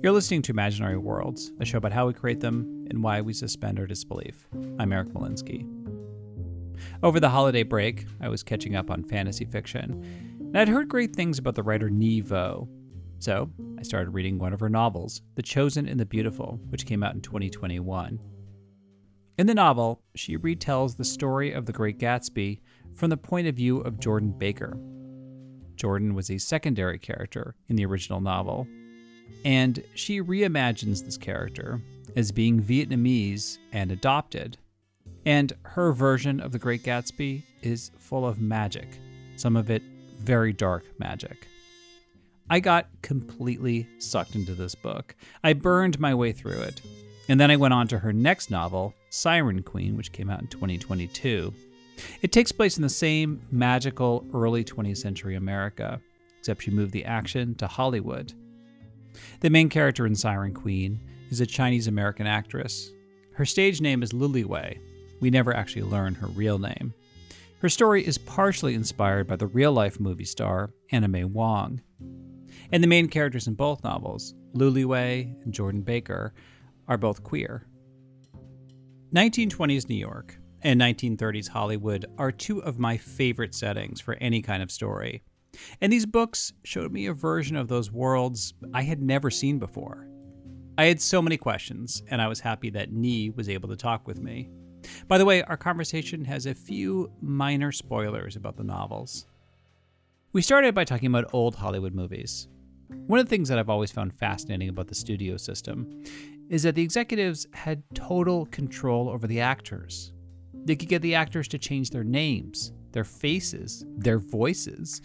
You're listening to Imaginary Worlds, a show about how we create them and why we suspend our disbelief. I'm Eric Molinsky. Over the holiday break, I was catching up on fantasy fiction, and I'd heard great things about the writer Nghi Vo. So I started reading one of her novels, The Chosen and the Beautiful, which came out in 2021. In the novel, she retells the story of the Great Gatsby from the point of view of Jordan Baker. Jordan was a secondary character in the original novel, and she reimagines this character as being Vietnamese and adopted. And her version of the Great Gatsby is full of magic, some of it very dark magic. I got completely sucked into this book. I burned my way through it. And then I went on to her next novel, Siren Queen, which came out in 2022. It takes place in the same magical early 20th century America, except she moved the action to Hollywood. The main character in Siren Queen is a Chinese American actress. Her stage name is Luli Wei. We never actually learn her real name. Her story is partially inspired by the real life movie star Anna May Wong. And the main characters in both novels, Luli Wei and Jordan Baker, are both queer. 1920s New York and 1930s Hollywood are two of my favorite settings for any kind of story. And these books showed me a version of those worlds I had never seen before. I had so many questions, and I was happy that Nghi was able to talk with me. By the way, our conversation has a few minor spoilers about the novels. We started by talking about old Hollywood movies. One of the things that I've always found fascinating about the studio system is that the executives had total control over the actors. They could get the actors to change their names, their faces, their voices,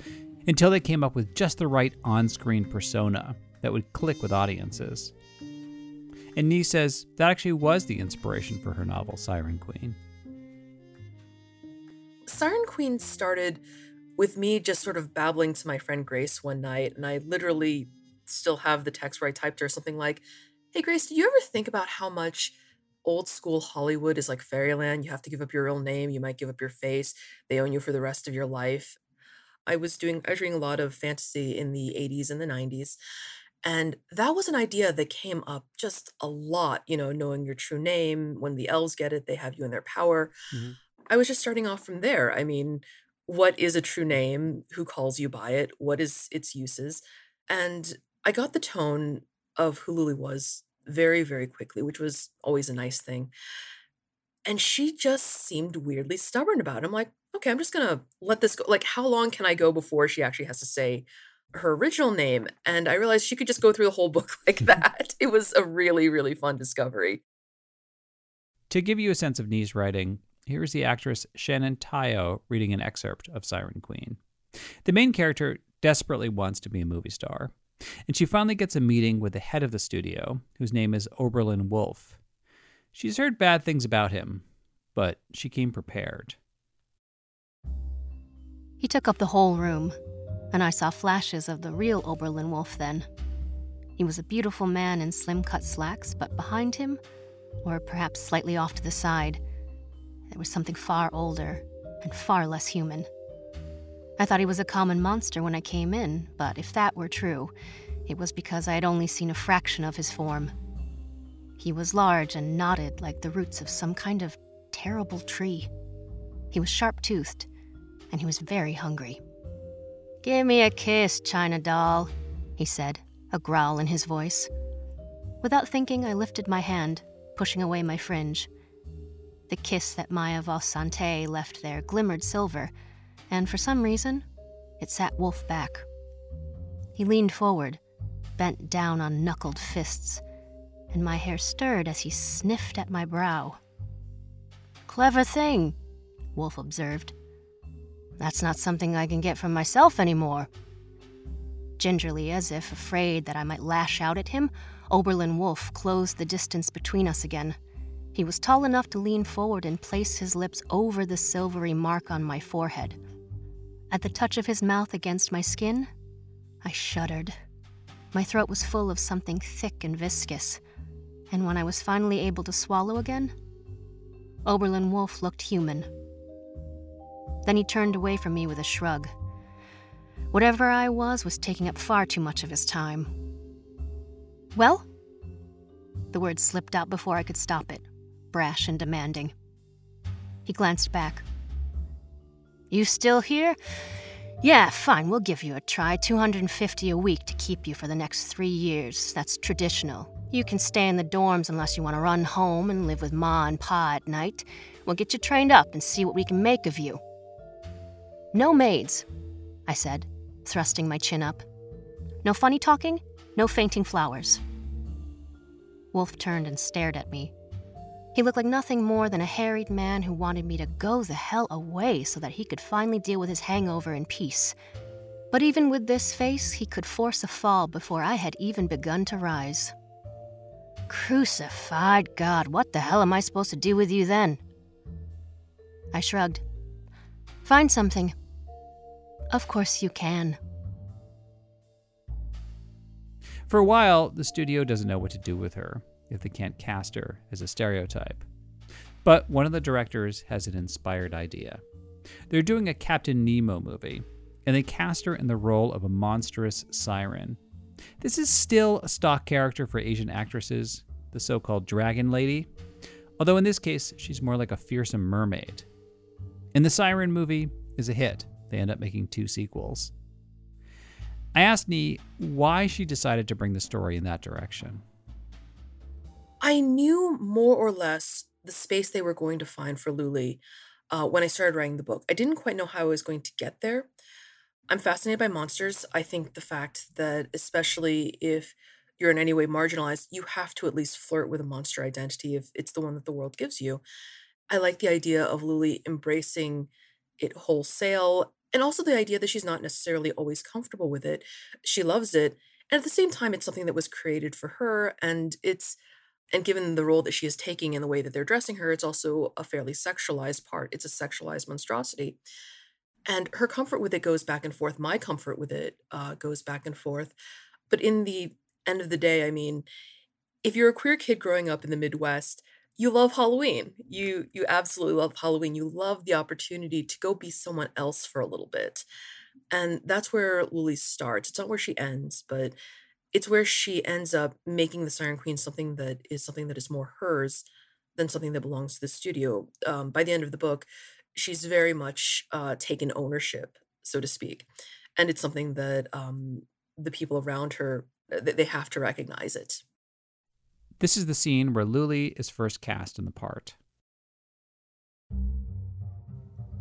until they came up with just the right on screen persona that would click with audiences. And Nghi says that actually was the inspiration for her novel, Siren Queen. Siren Queen started with me just sort of babbling to my friend Grace one night, and I literally still have the text where I typed her something like, Hey Grace, do you ever think about how much old school Hollywood is like fairyland? You have to give up your real name, you might give up your face, they own you for the rest of your life. I was doing I was reading a lot of fantasy in the 80s and the 90s. And that was an idea that came up just a lot, you know, knowing your true name. When the elves get it, they have you in their power. Mhm. I was just starting off from there. I mean, what is a true name? Who calls you by it? What is its uses? And I got the tone of who Luli was very, very quickly, which was always a nice thing. And she just seemed weirdly stubborn about it. I'm like, okay, I'm just gonna let this go. Like, how long can I go before she actually has to say her original name? And I realized she could just go through the whole book like mm-hmm. that. It was a really, really fun discovery. To give you a sense of Nghi's writing, here's the actress Shannon Tyo reading an excerpt of Siren Queen. The main character desperately wants to be a movie star, and she finally gets a meeting with the head of the studio, whose name is Oberlin Wolf. She's heard bad things about him, but she came prepared. He took up the whole room, and I saw flashes of the real Oberlin Wolf then. He was a beautiful man in slim cut slacks, but behind him, or perhaps slightly off to the side, there was something far older and far less human. I thought he was a common monster when I came in, but if that were true, it was because I had only seen a fraction of his form. He was large and knotted like the roots of some kind of terrible tree. He was sharp toothed, and he was very hungry. Give me a kiss, China doll, he said, a growl in his voice. Without thinking, I lifted my hand, pushing away my fringe. The kiss that Maya Valsante left there glimmered silver, and for some reason, it sat Wolf back. He leaned forward, bent down on knuckled fists, and my hair stirred as he sniffed at my brow. Clever thing, Wolf observed. That's not something I can get from myself anymore. Gingerly, as if afraid that I might lash out at him, Oberlin Wolf closed the distance between us again. He was tall enough to lean forward and place his lips over the silvery mark on my forehead. At the touch of his mouth against my skin, I shuddered. My throat was full of something thick and viscous, and when I was finally able to swallow again, Oberlin Wolf looked human. Then he turned away from me with a shrug. Whatever I was was taking up far too much of his time. Well? The word slipped out before I could stop it, brash and demanding. He glanced back. You still here? Yeah, fine, we'll give you a try. 250 a week to keep you for the next three years. That's traditional. You can stay in the dorms unless you want to run home and live with Ma and Pa at night. We'll get you trained up and see what we can make of you. No maids, I said, thrusting my chin up. No funny talking, no fainting flowers. Wolf turned and stared at me. He looked like nothing more than a harried man who wanted me to go the hell away so that he could finally deal with his hangover in peace. But even with this face, he could force a fall before I had even begun to rise. Crucified God, what the hell am I supposed to do with you then? I shrugged. Find something. Of course you can. For a while, the studio doesn't know what to do with her if they can't cast her as a stereotype. But one of the directors has an inspired idea. They're doing a Captain Nemo movie, and they cast her in the role of a monstrous siren this is still a stock character for Asian actresses, the so called Dragon Lady, although in this case, she's more like a fearsome mermaid. And the Siren movie is a hit. They end up making two sequels. I asked Nghi why she decided to bring the story in that direction. I knew more or less the space they were going to find for Luli uh, when I started writing the book. I didn't quite know how I was going to get there, I'm fascinated by monsters. I think the fact that, especially if you're in any way marginalized, you have to at least flirt with a monster identity if it's the one that the world gives you. I like the idea of Luli embracing it wholesale and also the idea that she's not necessarily always comfortable with it. She loves it. And at the same time, it's something that was created for her. And it's, and given the role that she is taking and the way that they're dressing her, it's also a fairly sexualized part. It's a sexualized monstrosity and her comfort with it goes back and forth my comfort with it uh, goes back and forth but in the end of the day i mean if you're a queer kid growing up in the midwest you love halloween. You you absolutely love halloween. You love the opportunity to go be someone else for a little bit. And that's where luli starts. It's not where she ends but it's where she ends up making the siren queen something that is something that is more hers than something that belongs to the studio. Um, by the end of the book she's very much uh, taken ownership, so to speak, and it's something that um, the people around her they have to recognize it. This is the scene where Luli is first cast in the part.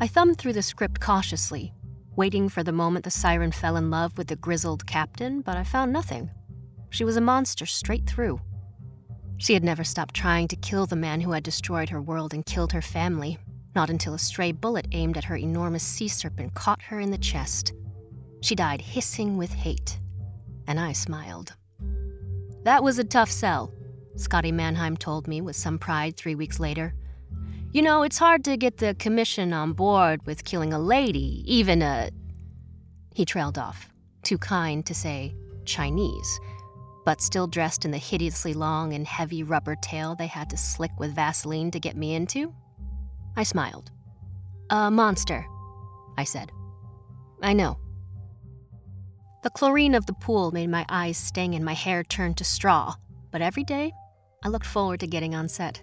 I thumbed through the script cautiously, waiting for the moment the siren fell in love with the grizzled captain, but I found nothing. She was a monster straight through. She had never stopped trying to kill the man who had destroyed her world and killed her family, not until a stray bullet aimed at her enormous sea serpent caught her in the chest. She died hissing with hate, and I smiled. That was a tough sell, Scotty Mannheim told me with some pride three weeks later. You know, it's hard to get the commission on board with killing a lady, even a. He trailed off, too kind to say Chinese, but still dressed in the hideously long and heavy rubber tail they had to slick with Vaseline to get me into. I smiled. A monster, I said. I know. The chlorine of the pool made my eyes sting and my hair turn to straw, but every day I looked forward to getting on set.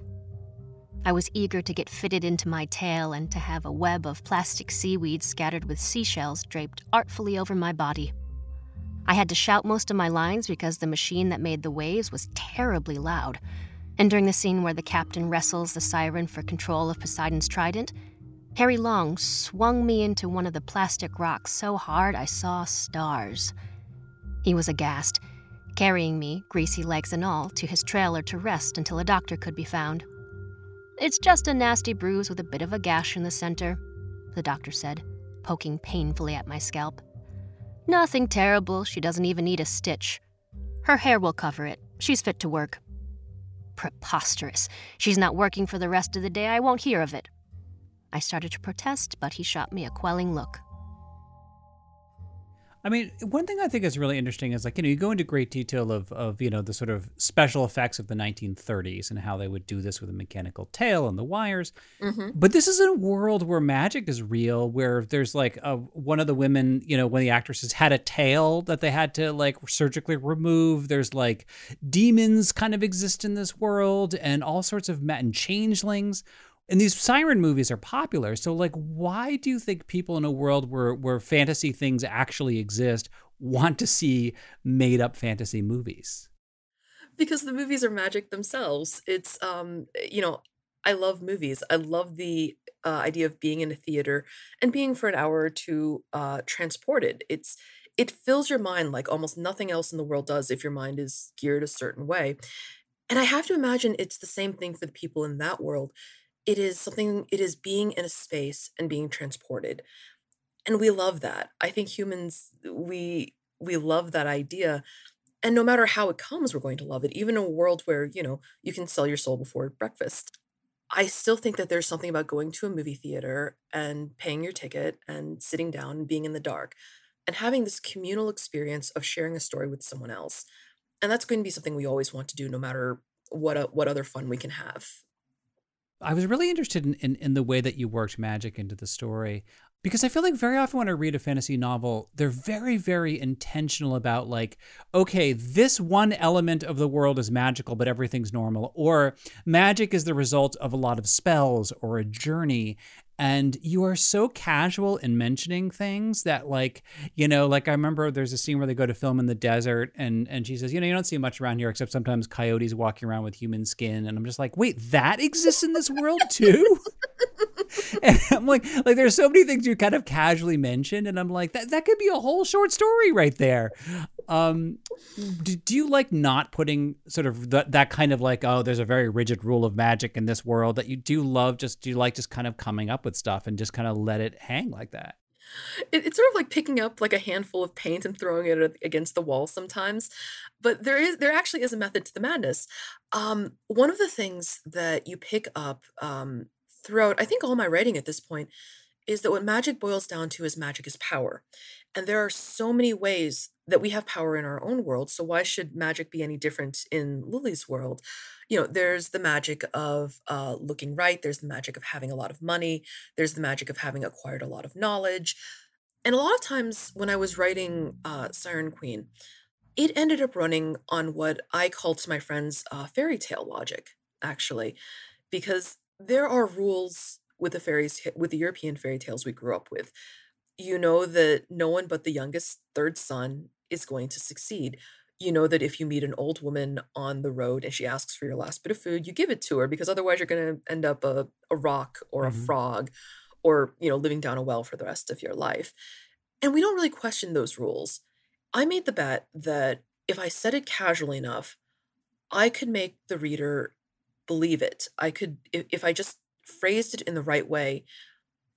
I was eager to get fitted into my tail and to have a web of plastic seaweed scattered with seashells draped artfully over my body. I had to shout most of my lines because the machine that made the waves was terribly loud. And during the scene where the captain wrestles the siren for control of Poseidon's trident, Harry Long swung me into one of the plastic rocks so hard I saw stars. He was aghast, carrying me, greasy legs and all, to his trailer to rest until a doctor could be found. It's just a nasty bruise with a bit of a gash in the center, the doctor said, poking painfully at my scalp. Nothing terrible, she doesn't even need a stitch. Her hair will cover it. She's fit to work. Preposterous. She's not working for the rest of the day. I won't hear of it. I started to protest, but he shot me a quelling look. I mean, one thing I think is really interesting is like, you know, you go into great detail of, of, you know, the sort of special effects of the 1930s and how they would do this with a mechanical tail and the wires. Mm-hmm. But this is a world where magic is real, where there's like a, one of the women, you know, one of the actresses had a tail that they had to like surgically remove. There's like demons kind of exist in this world and all sorts of, ma- and changelings and these siren movies are popular. So like why do you think people in a world where where fantasy things actually exist want to see made up fantasy movies? Because the movies are magic themselves. It's um you know, I love movies. I love the uh, idea of being in a theater and being for an hour or two uh, transported. It's it fills your mind like almost nothing else in the world does if your mind is geared a certain way. And I have to imagine it's the same thing for the people in that world it is something it is being in a space and being transported. And we love that. I think humans we we love that idea. And no matter how it comes, we're going to love it. Even in a world where, you know, you can sell your soul before breakfast. I still think that there's something about going to a movie theater and paying your ticket and sitting down and being in the dark and having this communal experience of sharing a story with someone else. And that's going to be something we always want to do no matter what what other fun we can have I was really interested in, in, in, the way that you worked magic into the story because I feel like very often when I read a fantasy novel, they're very, very intentional about, like, okay, this one element of the world is magical, but everything's normal, or magic is the result of a lot of spells or a journey and you are so casual in mentioning things that like you know like i remember there's a scene where they go to film in the desert and and she says you know you don't see much around here except sometimes coyotes walking around with human skin. And i'm just like wait that exists in this world too and i'm like like there's so many things you kind of casually mentioned and i'm like that that could be a whole short story right there um, do, do you like not putting sort of that that kind of like oh there's a very rigid rule of magic in this world that you do love just do you like just kind of coming up with stuff and just kind of let it hang like that? It, it's sort of like picking up like a handful of paint and throwing it against the wall sometimes but there is there actually is a method to the madness um, one of the things that you pick up um, throughout i think all my writing at this point is that what magic boils down to is magic is power and there are so many ways that we have power in our own world. So why should magic be any different in Luli's world? You know, there's the magic of uh, looking right. There's the magic of having a lot of money. There's the magic of having acquired a lot of knowledge. And a lot of times when I was writing uh, Siren Queen, it ended up running on what I call to my friends uh, fairy tale logic, actually, because there are rules with the fairies with the European fairy tales we grew up with you know that no one but the youngest third son is going to succeed. You know that if you meet an old woman on the road and she asks for your last bit of food, you give it to her because otherwise you're going to end up a, a rock or a mm-hmm. frog or, you know, living down a well for the rest of your life. And we don't really question those rules. I made the bet that if I said it casually enough, I could make the reader believe it. I could, if, if I just phrased it in the right way,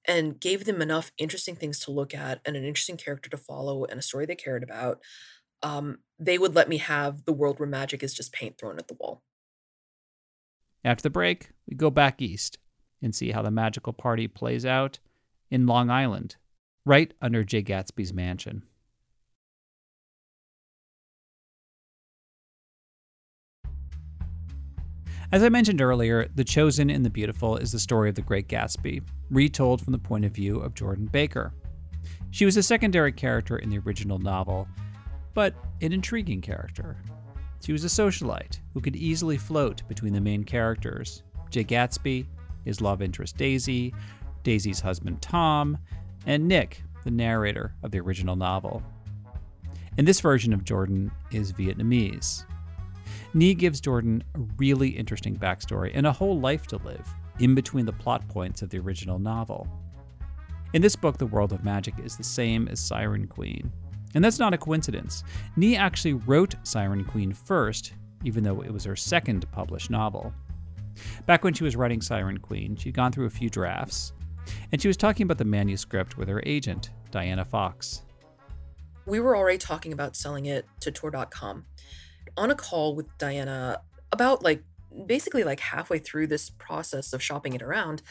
and gave them enough interesting things to look at and an interesting character to follow and a story they cared about, um, they would let me have the world where magic is just paint thrown at the wall. After the break, we go back east and see how the magical party plays out in Long Island, right under Jay Gatsby's mansion. As I mentioned earlier, The Chosen and the Beautiful is the story of the Great Gatsby, retold from the point of view of Jordan Baker. She was a secondary character in the original novel, but an intriguing character. She was a socialite who could easily float between the main characters Jay Gatsby, his love interest Daisy, Daisy's husband Tom, and Nick, the narrator of the original novel. And this version of Jordan is Vietnamese. Nghi gives Jordan a really interesting backstory and a whole life to live in between the plot points of the original novel. In this book, the world of magic is the same as Siren Queen. And that's not a coincidence. Nghi actually wrote Siren Queen first, even though it was her second published novel. Back when she was writing Siren Queen, she'd gone through a few drafts, and she was talking about the manuscript with her agent, Diana Fox. We were already talking about selling it to Tor.com. On a call with Diana, about like basically like halfway through this process of shopping it around,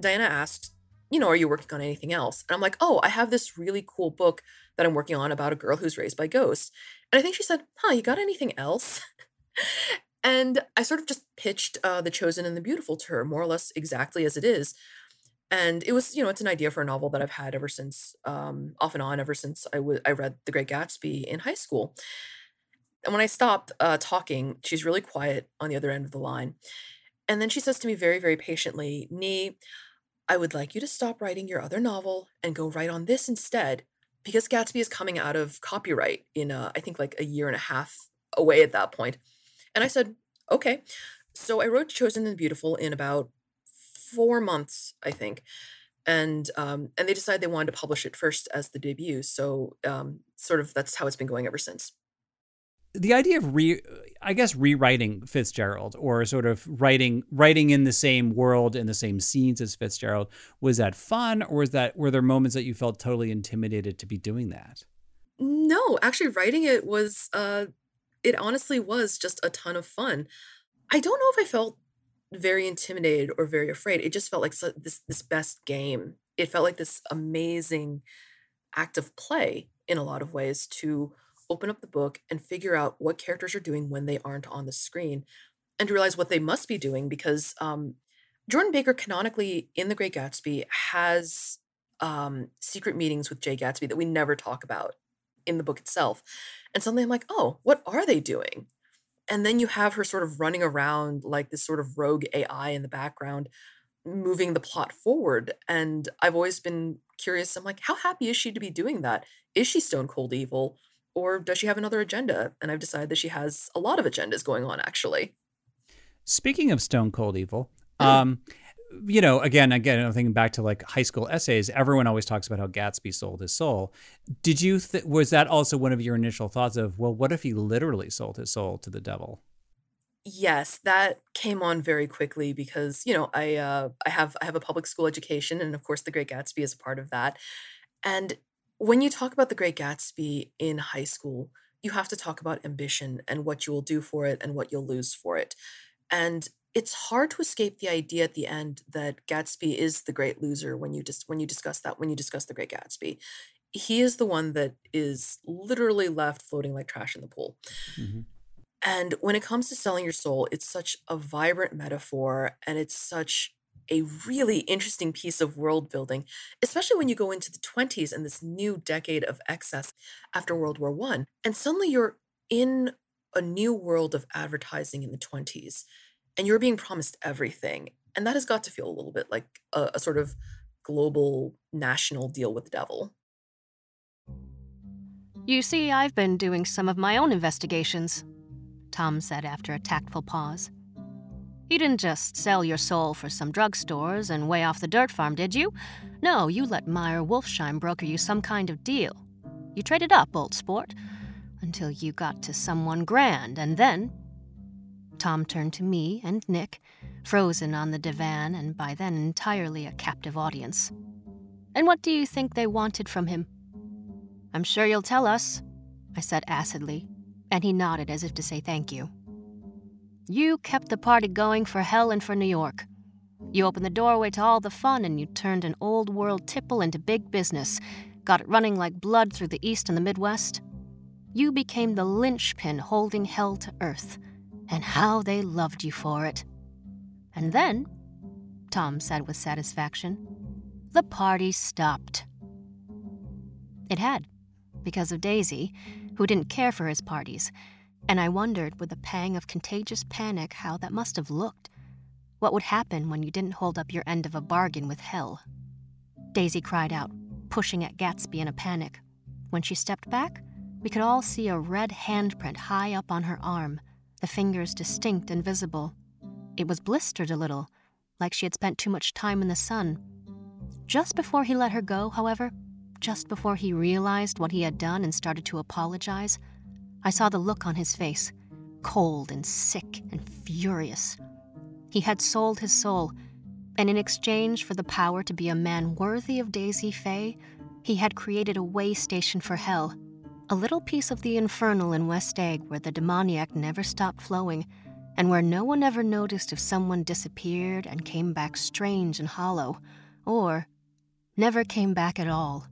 Diana asked, you know, are you working on anything else? And I'm like, oh, I have this really cool book that I'm working on about a girl who's raised by ghosts. And I think she said, huh, you got anything else? and I sort of just pitched uh, The Chosen and the Beautiful to her, more or less exactly as it is. And it was, you know, it's an idea for a novel that I've had ever since, um, off and on, ever since I, w- I read The Great Gatsby in high school. And when I stopped uh, talking, she's really quiet on the other end of the line. And then she says to me very, very patiently, Nghi, I would like you to stop writing your other novel and go write on this instead, because Gatsby is coming out of copyright in, uh, I think, like a year and a half away at that point. And I said, okay. So I wrote Chosen and Beautiful in about four months, I think. And um, and they decided they wanted to publish it first as the debut. So um, sort of that's how it's been going ever since the idea of re I guess rewriting Fitzgerald or sort of writing writing in the same world in the same scenes as Fitzgerald was that fun or was that were there moments that you felt totally intimidated to be doing that? No, actually writing it was uh it honestly was just a ton of fun. I don't know if I felt very intimidated or very afraid. It just felt like this this best game. It felt like this amazing act of play in a lot of ways to open up the book and figure out what characters are doing when they aren't on the screen and to realize what they must be doing because um, Jordan Baker canonically in The Great Gatsby has um, secret meetings with Jay Gatsby that we never talk about in the book itself. And suddenly I'm like, oh, what are they doing? And then you have her sort of running around like this sort of rogue AI in the background, moving the plot forward. And I've always been curious. I'm like, how happy is she to be doing that? Is she stone cold evil? Or does she have another agenda? And I've decided that she has a lot of agendas going on, actually. Speaking of Stone Cold Evil, um, you know, again, again, I'm thinking back to like high school essays. Everyone always talks about how Gatsby sold his soul. Did you? Th- was that also one of your initial thoughts of, well, what if he literally sold his soul to the devil? Yes, that came on very quickly because you know I uh, I have I have a public school education, and of course, The Great Gatsby is a part of that. And when you talk about The Great Gatsby in high school, you have to talk about ambition and what you will do for it and what you'll lose for it. And it's hard to escape the idea at the end that Gatsby is the great loser when you just when you discuss that when you discuss the Great Gatsby. He is the one that is literally left floating like trash in the pool. Mm-hmm. And when it comes to selling your soul, it's such a vibrant metaphor and it's such a really interesting piece of world building, especially when you go into the 20s and this new decade of excess after World War One. And suddenly you're in a new world of advertising in the 20s and you're being promised everything. And that has got to feel a little bit like a, a sort of global national deal with the devil. You see, I've been doing some of my own investigations, Tom said after a tactful pause. You didn't just sell your soul for some drugstores and way off the dirt farm, did you? No, you let Meyer Wolfsheim broker you some kind of deal. You traded up, old sport, until you got to someone grand, and then. Tom turned to me and Nick, frozen on the divan and by then entirely a captive audience. And what do you think they wanted from him? I'm sure you'll tell us, I said acidly, and he nodded as if to say thank you. You kept the party going for hell and for New York. You opened the doorway to all the fun and you turned an old world tipple into big business, got it running like blood through the East and the Midwest. You became the linchpin holding hell to earth, and how they loved you for it. And then, Tom said with satisfaction, the party stopped. It had, because of Daisy, who didn't care for his parties and I wondered with a pang of contagious panic how that must have looked. What would happen when you didn't hold up your end of a bargain with hell? Daisy cried out, pushing at Gatsby in a panic. When she stepped back, We could all see a red handprint high up on her arm, the fingers distinct and visible. It was blistered a little, like she had spent too much time in the sun. Just before he let her go, however, just before he realized what he had done and started to apologize, I saw the look on his face cold and sick and furious. He had sold his soul, and in exchange for the power to be a man worthy of Daisy Fay, he had created a way station for hell, a little piece of the infernal in West Egg where the demoniac never stopped flowing, and where no one ever noticed if someone disappeared and came back strange and hollow, or never came back at all.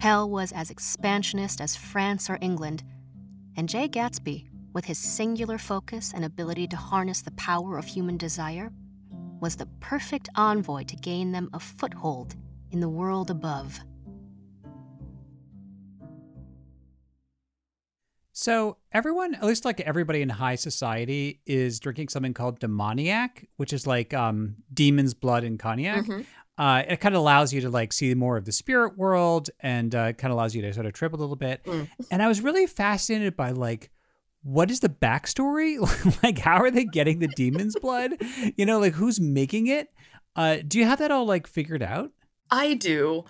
Hell was as expansionist as France or England, and Jay Gatsby, with his singular focus and ability to harness the power of human desire, was the perfect envoy to gain them a foothold in the world above. So, everyone, at least like everybody in high society, is drinking something called demoniac, which is like um, demon's blood and cognac. Mm-hmm. Uh, it kind of allows you to like see more of the spirit world and uh, kind of allows you to sort of trip a little bit. Mm. And I was really fascinated by like what is the backstory? like, how are they getting the demon's blood? You know, like who's making it? Uh, do you have that all like figured out? I do.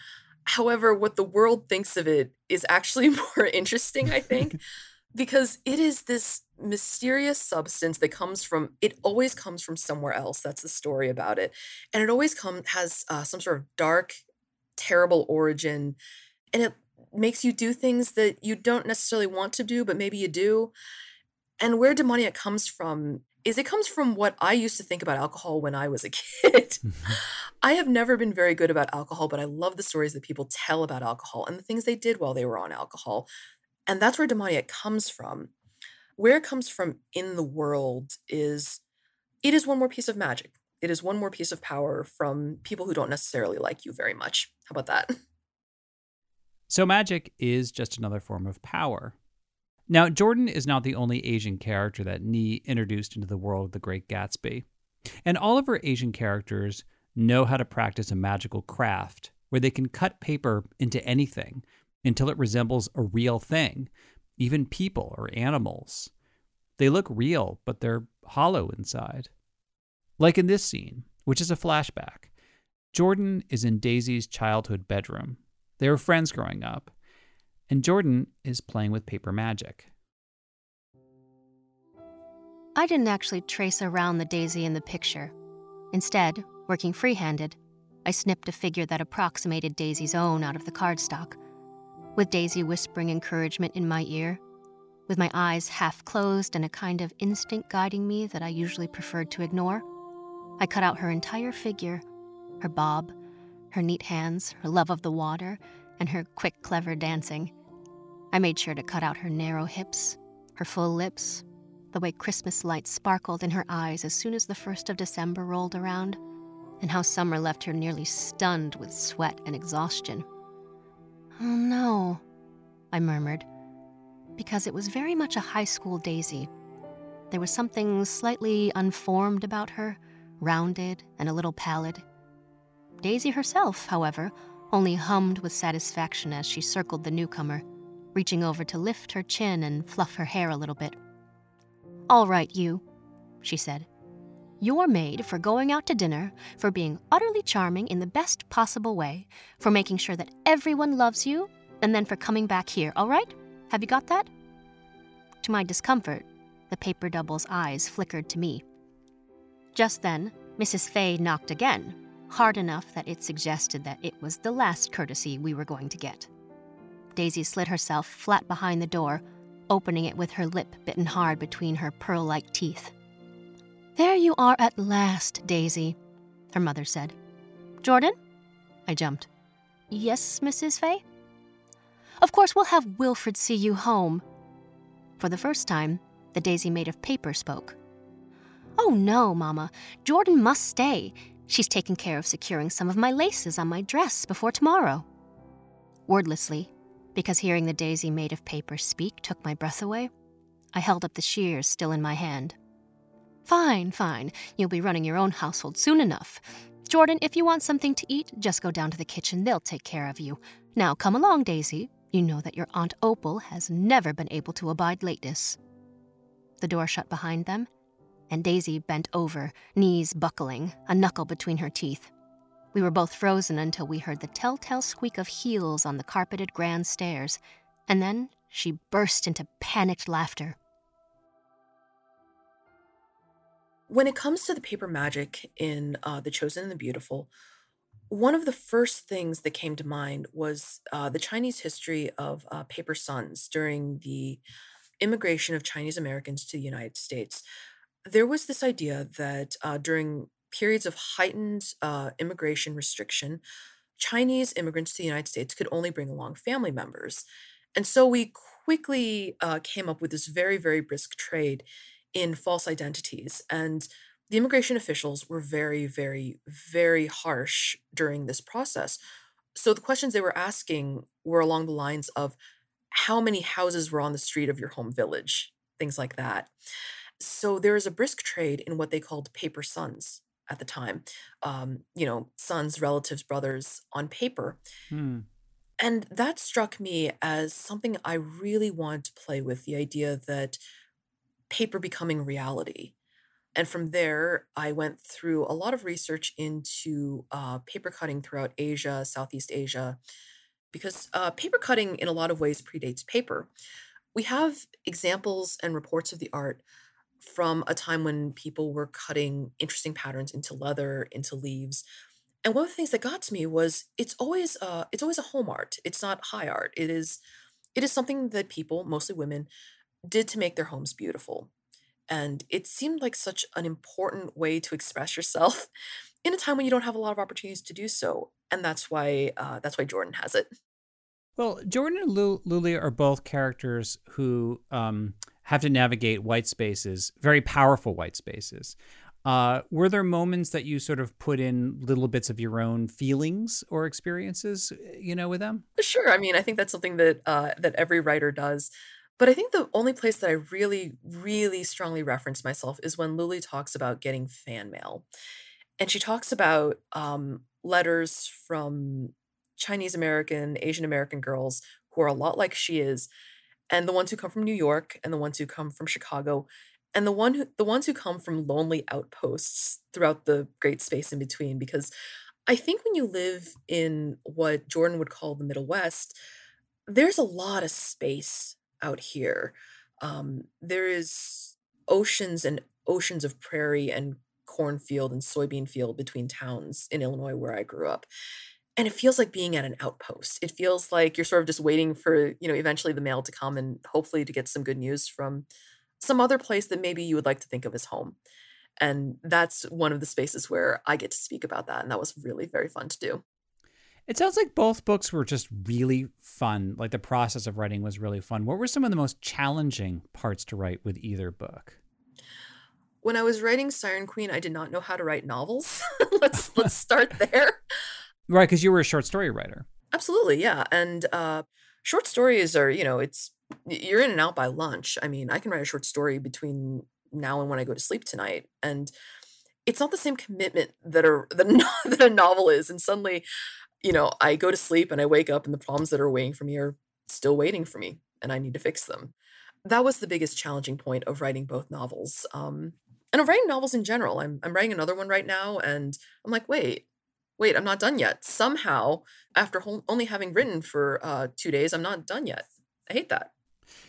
However, what the world thinks of it is actually more interesting, I think, because it is this mysterious substance that comes from it always comes from somewhere else that's the story about it and it always come has uh, some sort of dark terrible origin and it makes you do things that you don't necessarily want to do, but maybe you do. And where demoniac comes from is it comes from what I used to think about alcohol when I was a kid. Mm-hmm. I have never been very good about alcohol, but I love the stories that people tell about alcohol and the things they did while they were on alcohol. And that's where demoniac comes from. Where it comes from in the world is it is one more piece of magic. It is one more piece of power from people who don't necessarily like you very much. How about that? So magic is just another form of power. Now, Jordan is not the only Asian character that Nghi introduced into the world of the Great Gatsby. And all of her Asian characters know how to practice a magical craft where they can cut paper into anything until it resembles a real thing, even people or animals. They look real, but they're hollow inside. Like in this scene, which is a flashback. Jordan is in Daisy's childhood bedroom they were friends growing up, and Jordan is playing with paper magic. I didn't actually trace around the daisy in the picture. Instead, working free handed, I snipped a figure that approximated Daisy's own out of the cardstock, with Daisy whispering encouragement in my ear, with my eyes half closed and a kind of instinct guiding me that I usually preferred to ignore. I cut out her entire figure her bob, her neat hands, her love of the water, and her quick, clever dancing. I made sure to cut out her narrow hips, her full lips, the way Christmas lights sparkled in her eyes as soon as the 1st of December rolled around, and how summer left her nearly stunned with sweat and exhaustion. Oh no, I murmured, because it was very much a high school daisy. There was something slightly unformed about her, rounded and a little pallid. Daisy herself, however, only hummed with satisfaction as she circled the newcomer, reaching over to lift her chin and fluff her hair a little bit. All right, you, she said. You're made for going out to dinner, for being utterly charming in the best possible way, for making sure that everyone loves you, and then for coming back here, all right? Have you got that? To my discomfort, the paper double's eyes flickered to me. Just then, Mrs. Fay knocked again, hard enough that it suggested that it was the last courtesy we were going to get. Daisy slid herself flat behind the door, opening it with her lip bitten hard between her pearl like teeth. There you are at last, Daisy, her mother said. Jordan? I jumped. Yes, Mrs. Fay? Of course, we'll have Wilfred see you home. For the first time, the daisy made of paper spoke. Oh no, Mamma. Jordan must stay. She's taken care of securing some of my laces on my dress before tomorrow. Wordlessly, because hearing the daisy made of paper speak took my breath away, I held up the shears still in my hand. Fine, fine. You'll be running your own household soon enough. Jordan, if you want something to eat, just go down to the kitchen. They'll take care of you. Now come along, Daisy. you know that your Aunt Opal has never been able to abide lateness. The door shut behind them, and Daisy bent over, knees buckling, a knuckle between her teeth. We were both frozen until we heard the telltale squeak of heels on the carpeted grand stairs, and then she burst into panicked laughter. When it comes to the paper magic in uh, The Chosen and the Beautiful, one of the first things that came to mind was uh, the Chinese history of uh, paper sons during the immigration of Chinese Americans to the United States. There was this idea that uh, during periods of heightened uh, immigration restriction, Chinese immigrants to the United States could only bring along family members. And so we quickly uh, came up with this very, very brisk trade in false identities. And the immigration officials were very, very, very harsh during this process. So the questions they were asking were along the lines of how many houses were on the street of your home village, things like that. So there is a brisk trade in what they called paper sons at the time. Um, you know, sons, relatives, brothers on paper. Hmm. And that struck me as something I really wanted to play with the idea that paper becoming reality. And from there, I went through a lot of research into uh, paper cutting throughout Asia, Southeast Asia, because uh, paper cutting in a lot of ways predates paper. We have examples and reports of the art from a time when people were cutting interesting patterns into leather, into leaves. And one of the things that got to me was it's always uh it's always a home art. It's not high art. It is it is something that people, mostly women, did to make their homes beautiful. And it seemed like such an important way to express yourself in a time when you don't have a lot of opportunities to do so. And that's why uh, that's why Jordan has it. Well, Jordan and Lulia are both characters who um, have to navigate white spaces, very powerful white spaces. Uh, were there moments that you sort of put in little bits of your own feelings or experiences, you know, with them? Sure. I mean, I think that's something that uh, that every writer does. But I think the only place that I really, really strongly reference myself is when Luli talks about getting fan mail, and she talks about um, letters from Chinese American, Asian American girls who are a lot like she is, and the ones who come from New York and the ones who come from Chicago and the one who the ones who come from lonely outposts throughout the great space in between. Because I think when you live in what Jordan would call the Middle West, there's a lot of space out here. Um, there is oceans and oceans of prairie and cornfield and soybean field between towns in Illinois where I grew up and it feels like being at an outpost. It feels like you're sort of just waiting for, you know, eventually the mail to come and hopefully to get some good news from some other place that maybe you would like to think of as home. And that's one of the spaces where I get to speak about that. And that was really very fun to do. It sounds like both books were just really fun. Like the process of writing was really fun. What were some of the most challenging parts to write with either book? When I was writing Siren Queen, I did not know how to write novels. let's let's start there. Right, because you were a short story writer. Absolutely, yeah. And uh, short stories are, you know, it's you're in and out by lunch. I mean, I can write a short story between now and when I go to sleep tonight, and it's not the same commitment that a that a, that a novel is. And suddenly, you know, I go to sleep and I wake up, and the problems that are waiting for me are still waiting for me, and I need to fix them. That was the biggest challenging point of writing both novels. Um, and of writing novels in general. I'm I'm writing another one right now, and I'm like, wait, wait, I'm not done yet. Somehow, after only having written for uh, two days, I'm not done yet. I hate that.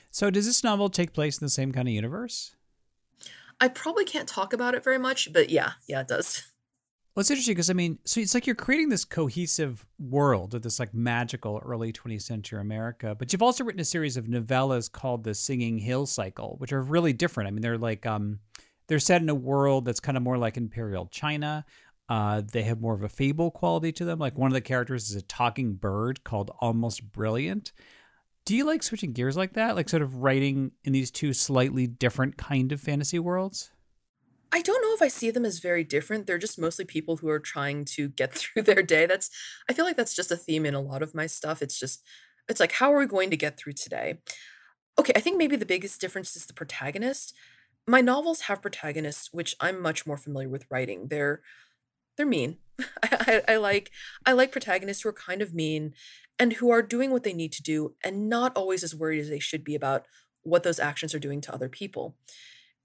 So, does this novel take place in the same kind of universe? I probably can't talk about it very much, but yeah, yeah, it does. Well, it's interesting because I mean, so it's like you're creating this cohesive world of this like magical early 20th century America, but you've also written a series of novellas called the Singing Hill Cycle, which are really different. I mean, they're like um, they're set in a world that's kind of more like Imperial China. Uh, they have more of a fable quality to them. Like one of the characters is a talking bird called Almost Brilliant. Do you like switching gears like that? Like sort of writing in these two slightly different kind of fantasy worlds? I don't know if I see them as very different. They're just mostly people who are trying to get through their day. That's I feel like that's just a theme in a lot of my stuff. It's just it's like how are we going to get through today? Okay, I think maybe the biggest difference is the protagonist. My novels have protagonists which I'm much more familiar with writing. They're they're mean. I, I, like I like protagonists who are kind of mean, and who are doing what they need to do and not always as worried as they should be about what those actions are doing to other people.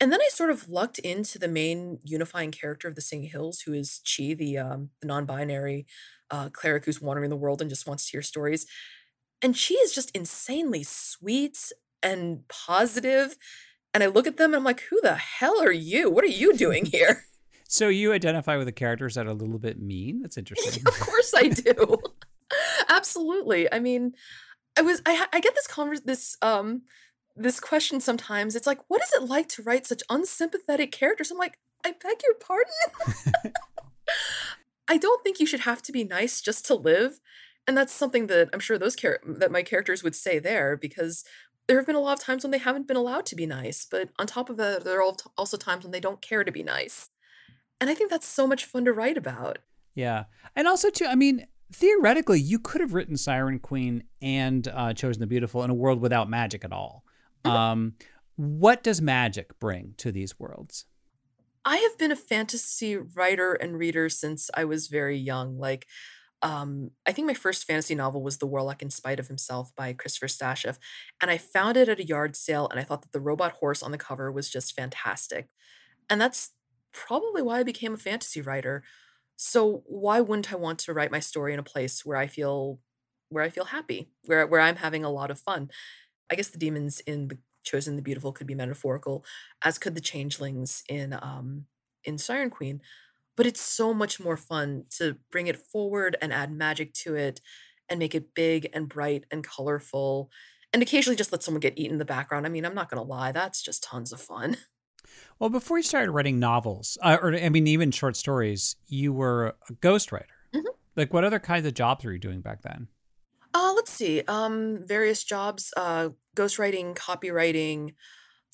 And then I sort of lucked into the main unifying character of the Singing Hills, who is Chi, the um, the non-binary uh, cleric who's wandering the world and just wants to hear stories. And Chi is just insanely sweet and positive. And I look at them and I'm like, who the hell are you? What are you doing here? So you identify with the characters that are a little bit mean? That's interesting. of course I do. Absolutely. I mean, I was I, I get this converse this um this question sometimes. It's like, what is it like to write such unsympathetic characters? I'm like, I beg your pardon. I don't think you should have to be nice just to live, and that's something that I'm sure those char- that my characters would say there because there have been a lot of times when they haven't been allowed to be nice. But on top of that, there are also times when they don't care to be nice, and I think that's so much fun to write about. Yeah, and also too, I mean, theoretically, you could have written Siren Queen and uh, Chosen the Beautiful in a world without magic at all. Um, what does magic bring to these worlds? I have been a fantasy writer and reader since I was very young. Like, um, I think my first fantasy novel was The Warlock in Spite of Himself by Christopher Stasheff. And I found it at a yard sale and I thought that the robot horse on the cover was just fantastic. And that's probably why I became a fantasy writer. So why wouldn't I want to write my story in a place where I feel where I feel happy, where where I'm having a lot of fun? I guess the demons in the Chosen the Beautiful could be metaphorical, as could the changelings in um in Siren Queen. But it's so much more fun to bring it forward and add magic to it and make it big and bright and colorful and occasionally just let someone get eaten in the background. I mean, I'm not going to lie, that's just tons of fun. Well, before you started writing novels, uh, or I mean, even short stories, you were a ghostwriter. Mm-hmm. Like, what other kinds of jobs were you doing back then? See. Um, various jobs, uh, ghostwriting, copywriting.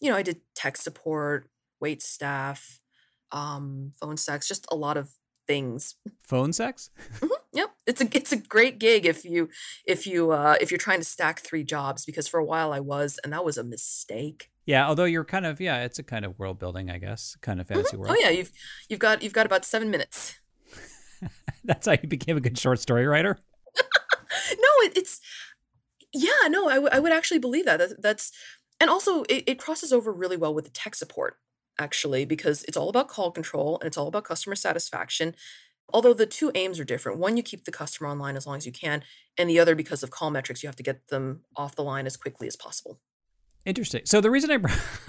You know, I did tech support, wait staff, um, phone sex, just a lot of things. Phone sex? mm-hmm. Yep, it's a it's a great gig if you if you uh, if you're trying to stack three jobs because for a while I was and that was a mistake. Yeah, although you're kind of yeah, it's a kind of world building, I guess, kind of fantasy mm-hmm. world. Oh yeah, you've you've got you've got about seven minutes. That's how you became a good short story writer no, it, it's yeah, no, I, w- I would actually believe that. that that's and also it, it crosses over really well with the tech support actually because it's all about call control and it's all about customer satisfaction. Although the two aims are different. One, you keep the customer online as long as you can, and the other, because of call metrics, you have to get them off the line as quickly as possible. Interesting. So the reason I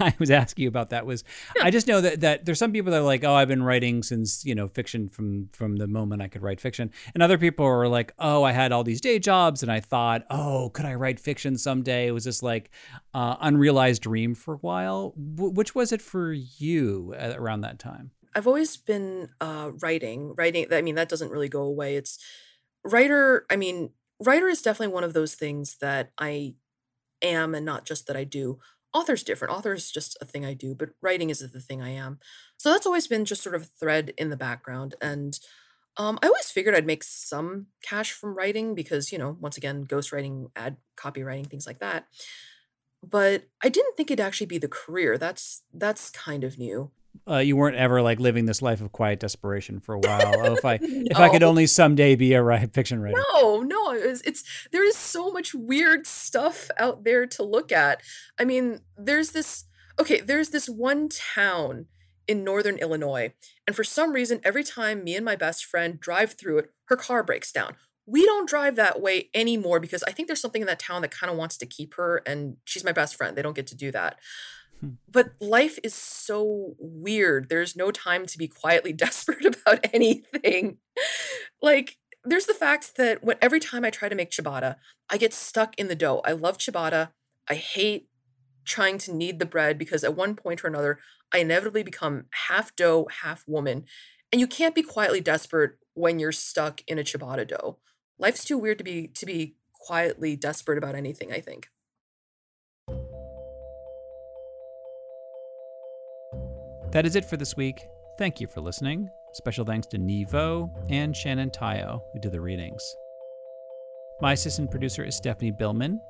I was asking you about that was yeah. I just know that that there's some people that are like, oh, I've been writing since you know fiction from from the moment I could write fiction, and other people are like, oh, I had all these day jobs, and I thought, oh, could I write fiction someday? It was this like uh, unrealized dream for a while. W- which was it for you around that time? I've always been uh, writing. Writing. I mean, that doesn't really go away. It's writer. I mean, writer is definitely one of those things that I am and not just that I do. Author's different. Author is just a thing I do, but writing is the thing I am. So that's always been just sort of a thread in the background. And um, I always figured I'd make some cash from writing because, you know, once again, ghostwriting, ad copywriting, things like that. But I didn't think it'd actually be the career. That's that's kind of new uh, you weren't ever like living this life of quiet desperation for a while. oh, if I no. if I could only someday be a fiction writer. No, no, it's, it's there is so much weird stuff out there to look at. I mean, there's this okay, there's this one town in northern Illinois, and for some reason, every time me and my best friend drive through it, her car breaks down. We don't drive that way anymore because I think there's something in that town that kind of wants to keep her, and she's my best friend. They don't get to do that. Hmm. But life is so weird. There's no time to be quietly desperate about anything. like, there's the fact that when every time I try to make ciabatta, I get stuck in the dough. I love ciabatta. I hate trying to knead the bread because at one point or another, I inevitably become half dough, half woman. And you can't be quietly desperate when you're stuck in a ciabatta dough. Life's too weird to be to be quietly desperate about anything, I think. That is it for this week. Thank you for listening. Special thanks to Nghi Vo and Shannon Tyo, who did the readings. My assistant producer is Stephanie Billman.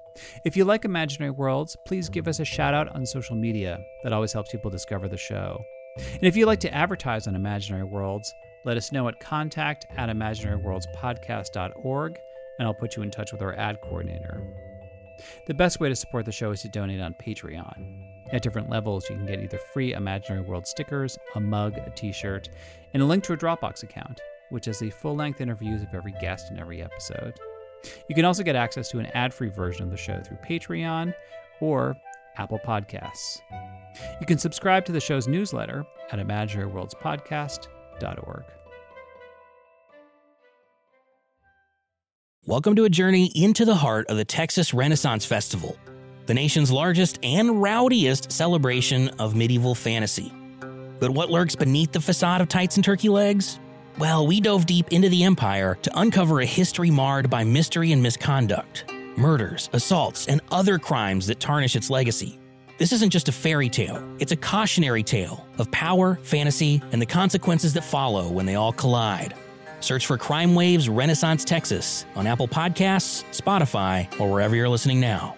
If you like Imaginary Worlds, please give us a shout out on social media. That always helps people discover the show. And if you'd like to advertise on Imaginary Worlds, let us know at contact at imaginaryworldspodcast.org and I'll put you in touch with our ad coordinator. The best way to support the show is to donate on Patreon. At different levels, you can get either free Imaginary World stickers, a mug, a t shirt, and a link to a Dropbox account, which has the full length interviews of every guest in every episode. You can also get access to an ad free version of the show through Patreon or Apple Podcasts. You can subscribe to the show's newsletter at imaginaryworldspodcast.org. Welcome to a journey into the heart of the Texas Renaissance Festival, the nation's largest and rowdiest celebration of medieval fantasy. But what lurks beneath the facade of tights and turkey legs? Well, we dove deep into the empire to uncover a history marred by mystery and misconduct, murders, assaults, and other crimes that tarnish its legacy. This isn't just a fairy tale, it's a cautionary tale of power, fantasy, and the consequences that follow when they all collide. Search for Crime Waves Renaissance Texas on Apple Podcasts, Spotify, or wherever you're listening now.